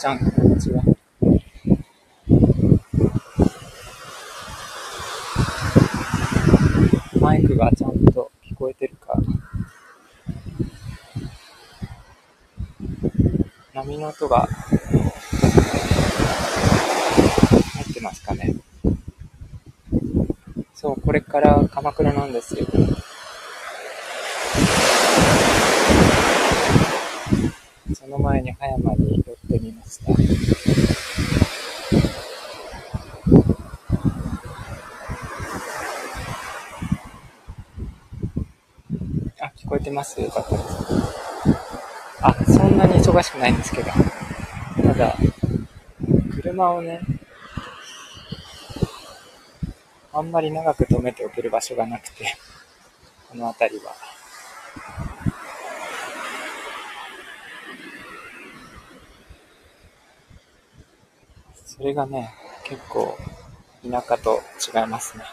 ちゃん、こんにちは。マイクがちゃんと聞こえてるか。波の音が入ってますかね。そう、これから鎌倉なんですよ。その前に葉山にました。あ、聞こえてます？よかったです。あ、そんなに忙しくないんですけど。ただ、車をね、あんまり長く止めておける場所がなくて、この辺りは。それがね、結構田舎と違いますね。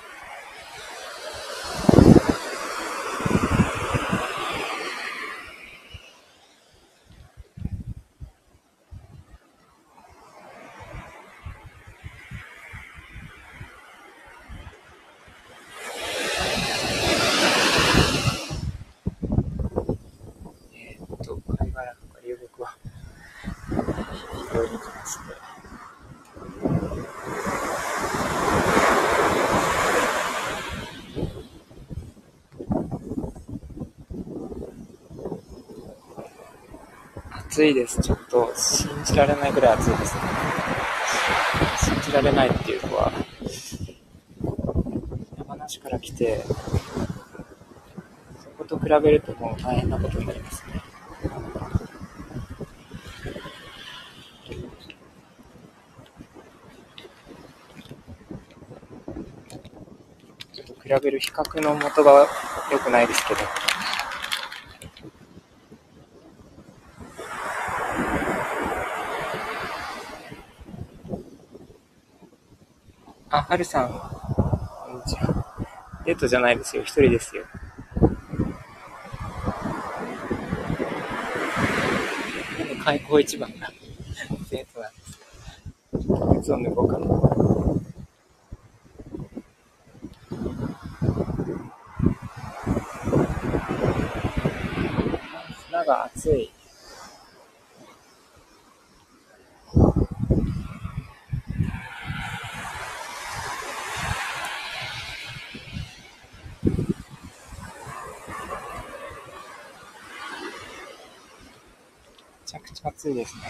暑いです。ちょっと信じられないぐらい暑いですね。信じられないっていうのは、山梨から来て、そこと比べるともう大変なことになりますね。ちょっと比べる比較のもとが良くないですけど、あ、はるさん。こんにちは。デートじゃないですよ。一人ですよ。開口一番がデートなんですか。靴を脱ごうかな。砂が熱い。ちゃくちゃ暑いですね。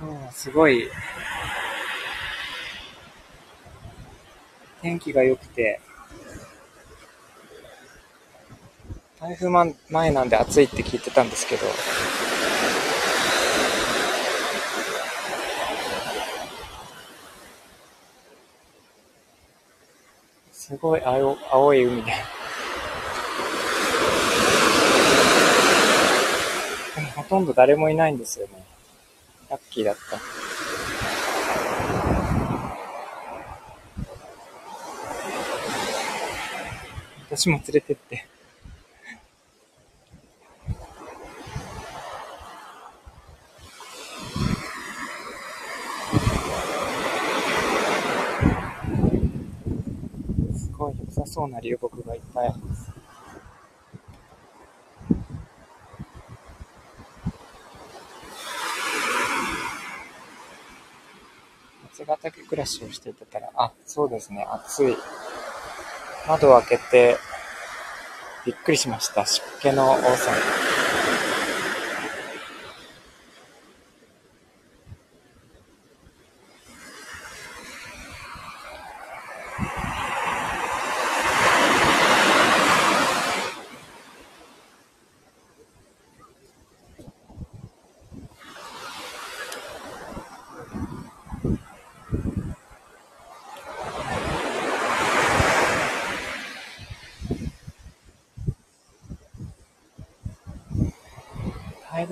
今日はすごい天気が良くて、台風前なんで暑いって聞いてたんですけど、すごい青青い海で。でもほとんど誰もいないんですよね。ラッキーだった。私も連れてって。そうな流木がいっぱいあります。八ヶ岳暮らしをしていたら、あ、そうですね、暑い。窓を開けて、びっくりしました。湿気の多さに。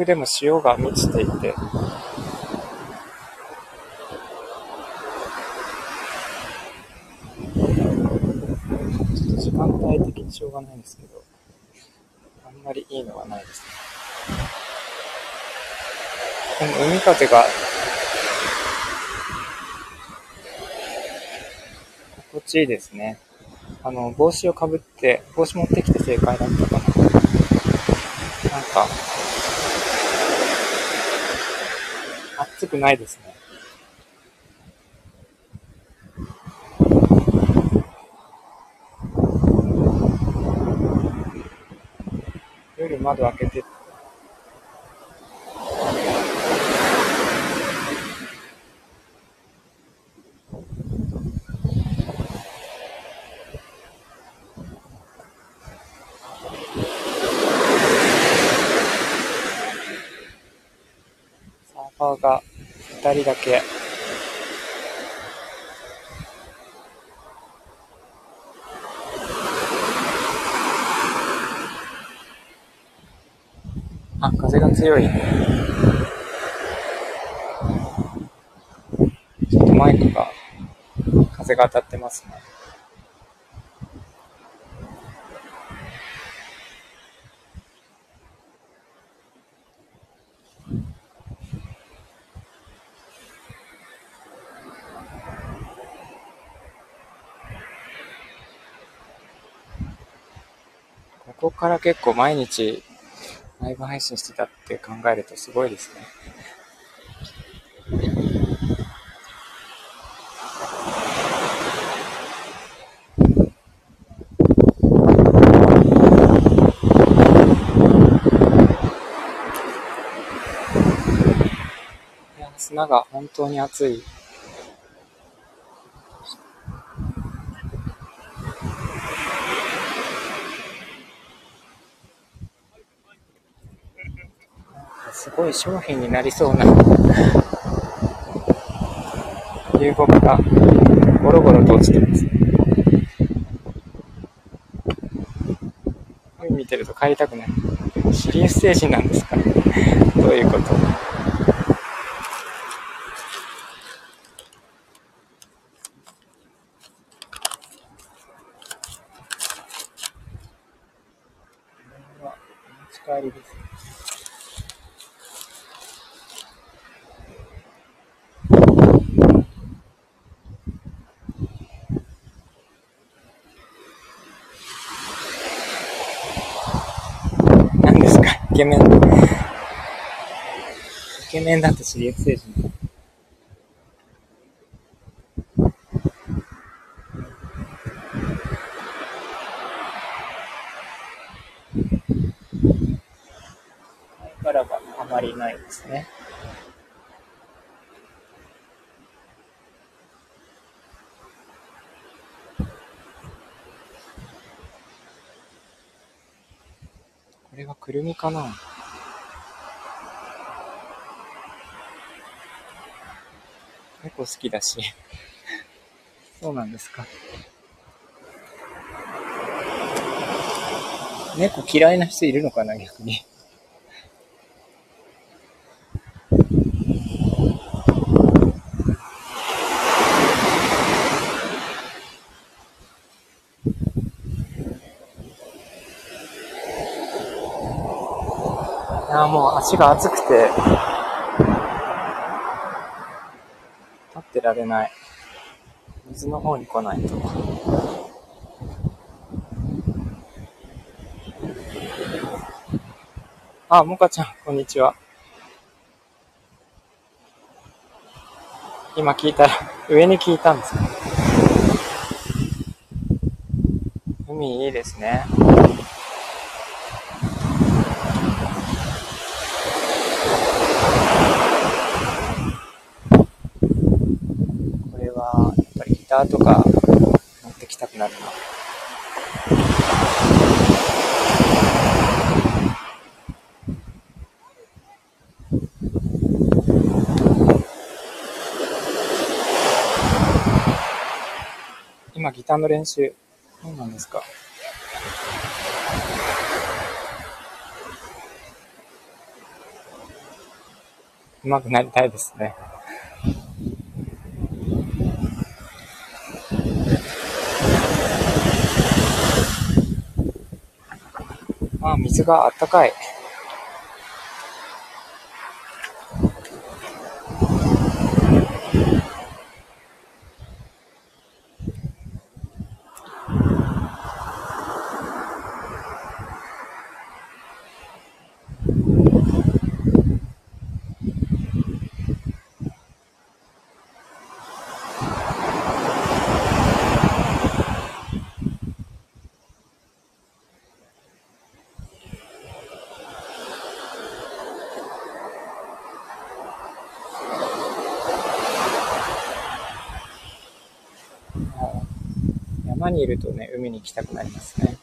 イでも潮が満ちていて、時間帯的にしょうがないんですけど、あんまりいいのはないですね。でも海風が、心地いいですね。あの、帽子をかぶって、帽子持ってきて正解だったかな。なんか、暑くないですね。夜窓開けてーが2人だけ。あ、風が強い。ちょっとマイクが、風が当たってますね。こから結構毎日ライブ配信してたって考えるとすごいですね。いや、砂が本当に熱い。すごい商品になりそうな流木がゴロゴロと落ちてます。海見てると帰りたくない。シリウス星人なんですかどういうこと？持ち帰りです。イケメン。イケメンだと知り合い星人。からがあまりないですね。これはくるみかな猫好きだし。そうなんですか。猫嫌いな人いるのかな、逆に。や、もう足が熱くて、立ってられない。水の方に来ないと。あ、もかちゃん、こんにちは。今聞いたら、上に聞いたんですか？海いいですね。ターとか持ってきたくなるな。今ギターの練習。そうなんですか？上手くなりたいですね。あ、水があったかい。山にいるとね、海に行きたくなりますね。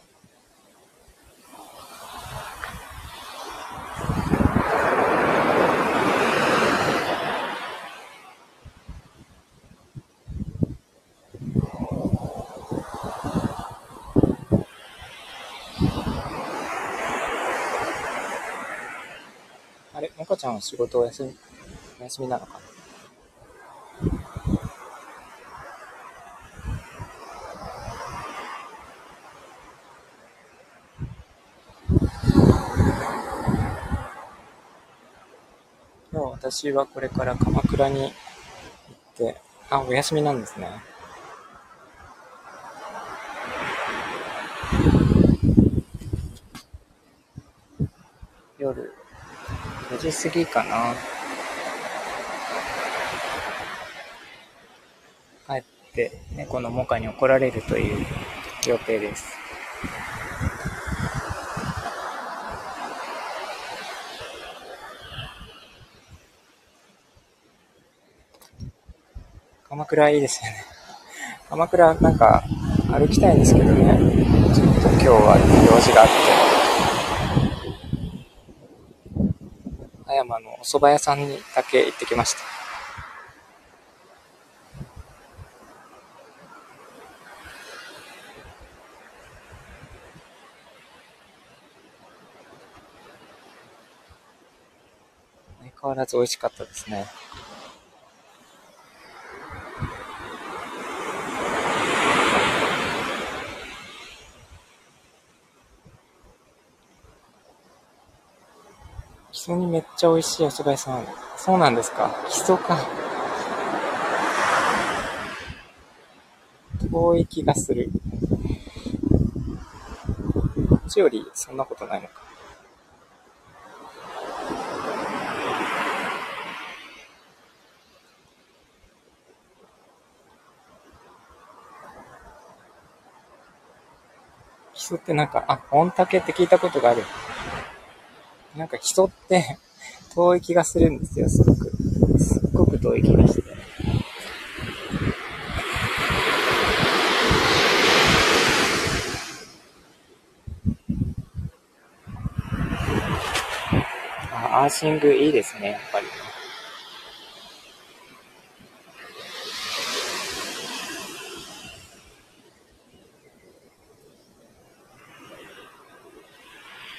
あれ、もかちゃんは仕事お休み、お休みなのかな？私はこれから鎌倉に行って、あ、お休みなんですね。夜4時過ぎかな。帰って猫のモカに怒られるという予定です。倉いいですよね。鎌倉なんか歩きたいんですけどね。ちょっと今日は用事があって。葉山のお蕎麦屋さんにだけ行ってきました。相変わらず美味しかったですね。基礎にめっちゃ美味しいお蕎麦屋さん。そうなんですか？基礎か。遠い気がする。こっちよりそんなことないのか。基礎ってなんか、あ、御嶽って聞いたことがある。なんか人って遠い気がするんですよ、すごく。すっごく遠い気がして。あアーシングいいですね、やっぱり。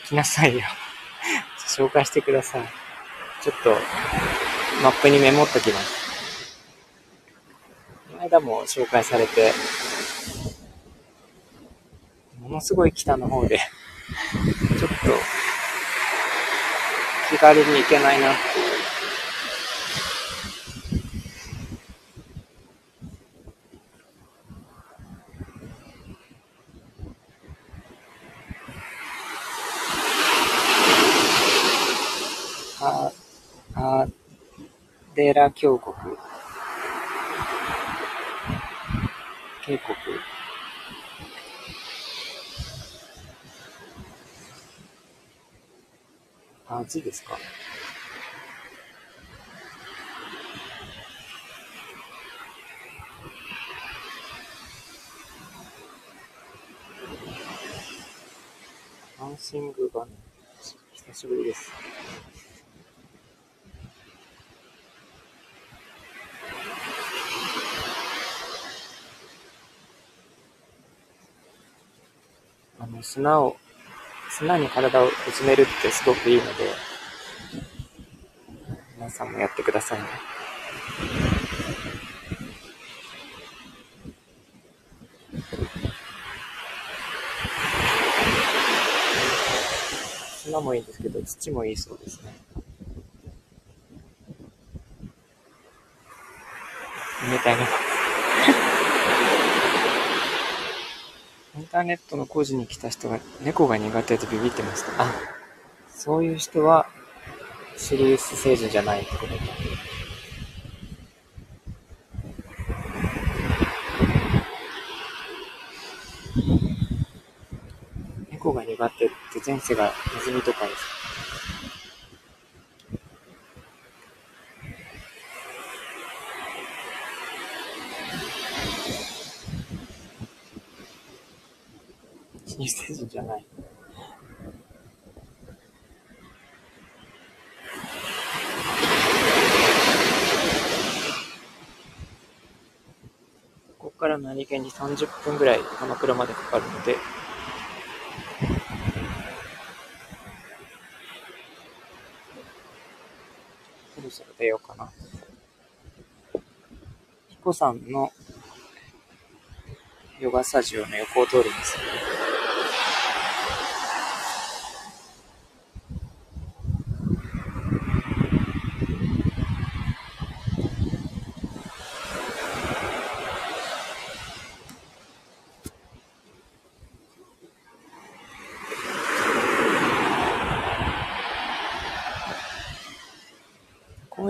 来なさいよ。紹介してください。ちょっと、マップにメモっときます。この間も紹介されて、ものすごい北の方で、ちょっと、気軽に行けないなっていう。あ、あ、デラ峡谷。渓谷。あ、暑いですか？ダンシングがね、久しぶりです。あの、砂を、砂に体をうつめるってすごくいいので、皆さんもやってくださいね。砂もいいんですけど、土もいいそうですね。みたいな。ターネットの工事に来た人が猫が苦手でビビってました。あ、そういう人はシリウス星人じゃないってことか。猫が苦手って前世がネズミとかですか気にせずじゃない。ここから何気に30分ぐらい鎌倉までかかるので、そろそろ出ようかな。彦さんのヨガスタジオの横を通るんです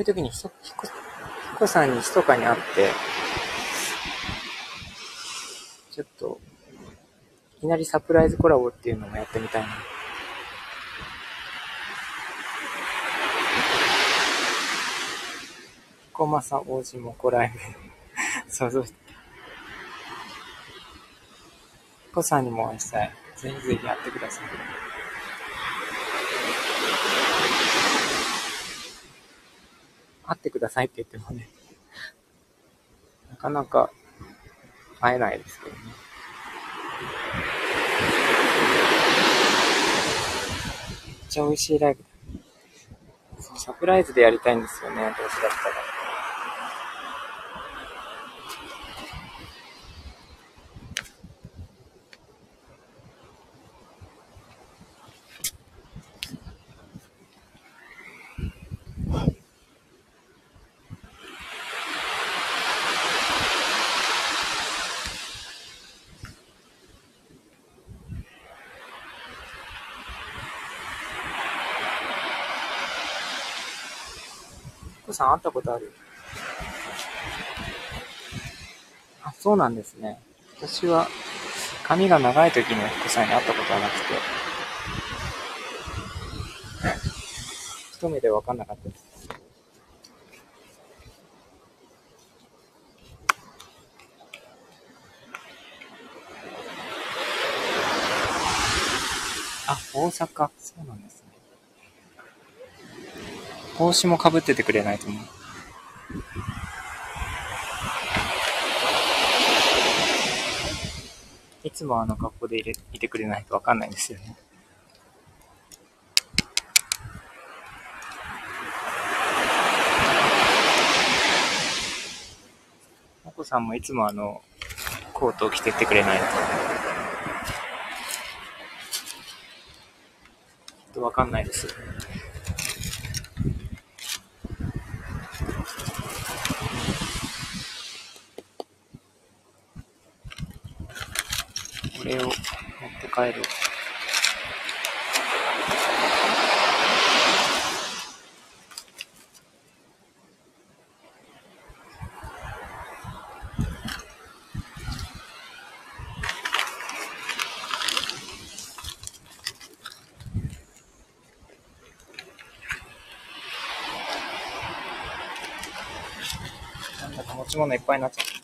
いう時にひ、ひこ、ひこさんに密かに会って、ちょっと、いきなりサプライズコラボっていうのもやってみたいな。コマサ王子もコライブ。想像して。コさんにもお会いしたい。ぜひぜひやってください。会ってくださいって言ってもね、なかなか会えないですけどね。めっちゃ美味しいライブだ。そう、サプライズでやりたいんですよね、どうせだったら。クさん会ったことあるあ、そうなんですね。私は髪が長い時の福さんに会ったことはなくて、一目で分かんなかったです。あ、大阪。そうなんです。帽子もかぶっててくれないと思う。いつもあの格好でいれいてくれないとわかんないんですよね。まこさんもいつもあの、コートを着てってくれないと。ちょっとわかんないです。これを持って帰る。なんだか持ち物いっぱいになっちゃった。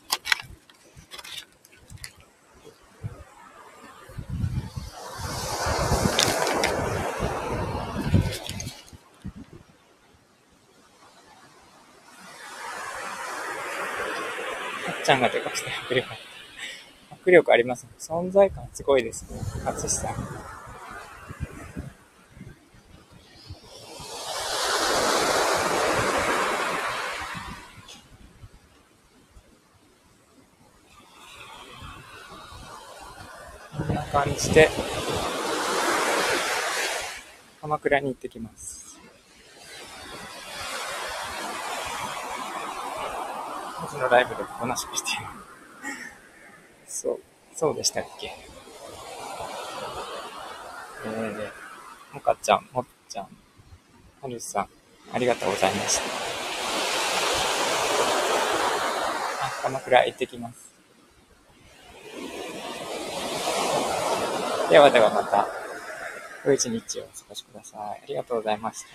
ちゃんがでかくて迫力迫力あります、ね。存在感すごいですね。淳さん。こんな感じで、鎌倉に行ってきます。当時のライブでおとなしくしている。そう、そうでしたっけ？えー、もかちゃん、もっちゃん、はるさん、ありがとうございました。あ、鎌倉行ってきます。ではではまた、良い一日をお過ごしください。ありがとうございました。